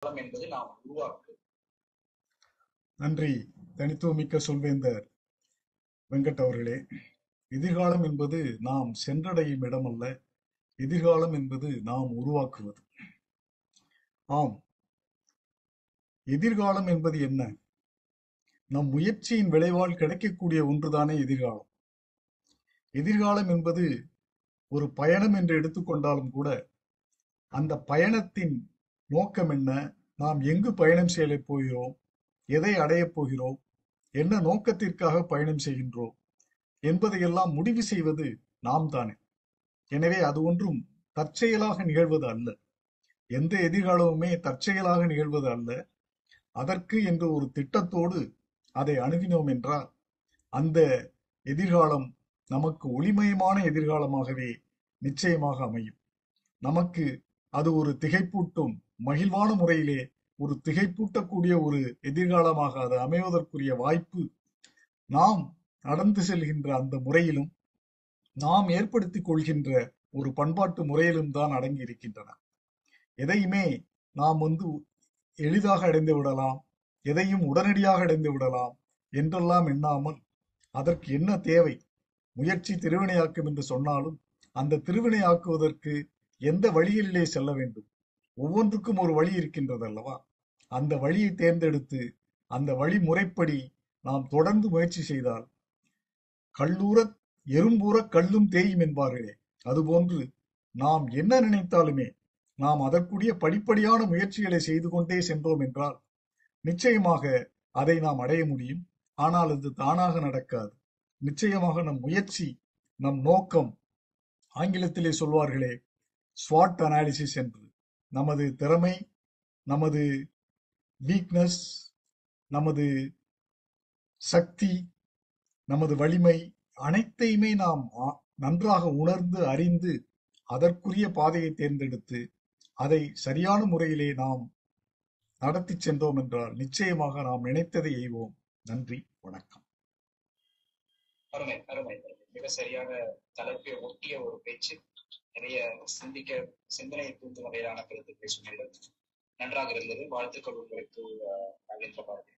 களம் என்பது நாம் உருவாக்கு நன்றி. தனித்துவமிக்க சொல்வேந்தர் வெங்கட் அவர்களே. எதிர்காலம் என்பது நாம் சென்றடையும் இடமல்ல. எதிர்காலம் என்பது நாம் உருவாக்குவது. ஆம். எதிர்காலம் என்பது என்ன? நம் முயற்சியின் விளைவால் கிடைக்கக்கூடிய ஒன்றுதானே எதிர்காலம். எதிர்காலம் என்பது ஒரு பயணம் என்று எடுத்துக்கொண்டாலும் கூட அந்த பயணத்தின் நோக்கம் என்ன? நாம் எங்கு பயணம் செய்ய போகிறோம்? எதை அடையப் போகிறோம்? என்ன நோக்கத்திற்காக பயணம் செய்கின்றோம்? என்பதையெல்லாம் முடிவு செய்வது நாம் தானே. எனவே அது ஒன்றும் தற்செயலாக நிகழ்வது அல்ல. எந்த எதிர்காலமுமே தற்செயலாக நிகழ்வது அல்ல. அதற்கு என்று ஒரு திட்டத்தோடு அதை அணுகினோம் என்றால் அந்த எதிர்காலம் நமக்கு ஒளிமயமான எதிர்காலமாகவே நிச்சயமாக அமையும். நமக்கு அது ஒரு திகைப்பூட்டும் மகிழ்வான முறையிலே ஒரு திகைப்பூட்டக்கூடிய ஒரு எதிர்காலமாக அது அமைவதற்குரிய வாய்ப்பு நாம் நடந்து செல்கின்ற அந்த முறையிலும் நாம் ஏற்படுத்திக் கொள்கின்ற ஒரு பண்பாட்டு முறையிலும் தான் அடங்கி இருக்கின்றன. எதையுமே நாம் வந்து எளிதாக அடைந்து விடலாம் எதையும் உடனடியாக அடைந்து விடலாம் என்றெல்லாம் எண்ணாமல் அதற்கு என்ன தேவை? முயற்சி திருவினையாக்கும் என்று சொன்னாலும் அந்த திருவினையாக்குவதற்கு எந்த வழியிலே செல்ல வேண்டும்? ஒவ்வொன்றுக்கும் ஒரு வழி இருக்கின்றது அல்லவா அந்த வழியை தேர்ந்தெடுத்து அந்த வழி முறைப்படி நாம் தொடர்ந்து முயற்சி செய்தால் கல்லூர எறும்பூர கல்லும் தேயும் என்பார்களே. அதுபோன்று நாம் என்ன நினைத்தாலுமே நாம் அதற்குரிய படிப்படியான முயற்சிகளை செய்து கொண்டே சென்றோம் என்றால் நிச்சயமாக அதை நாம் அடைய முடியும். ஆனால் அது தானாக நடக்காது. நிச்சயமாக நம் முயற்சி நம் நோக்கம் ஆங்கிலத்திலே சொல்வார்களே ஸ்வாட் அனாலிசிஸ் என்று. நமது திறமை நமது வீக்னஸ் நமது சக்தி நமது வலிமை அனைத்தையுமே நாம் நன்றாக உணர்ந்து அறிந்து அதற்குரிய பாதையை தேர்ந்தெடுத்து அதை சரியான முறையிலே நாம் நடத்தி சென்றோம் என்றால் நிச்சயமாக நாம் நினைத்ததை எய்வோம். நன்றி வணக்கம். அருமை அருமை. மிக சரியான தலைப்பை ஒட்டிய ஒரு பேச்சு. நிறைய சிந்திக்க சிந்தனையை தூண்டும் வகையிலான கருத்துக்களை சொன்னீர்கள். நன்றாக இருந்தது. வாழ்த்துக்கள் உங்களுக்கு அஹ், நாகேந்திர பாரதி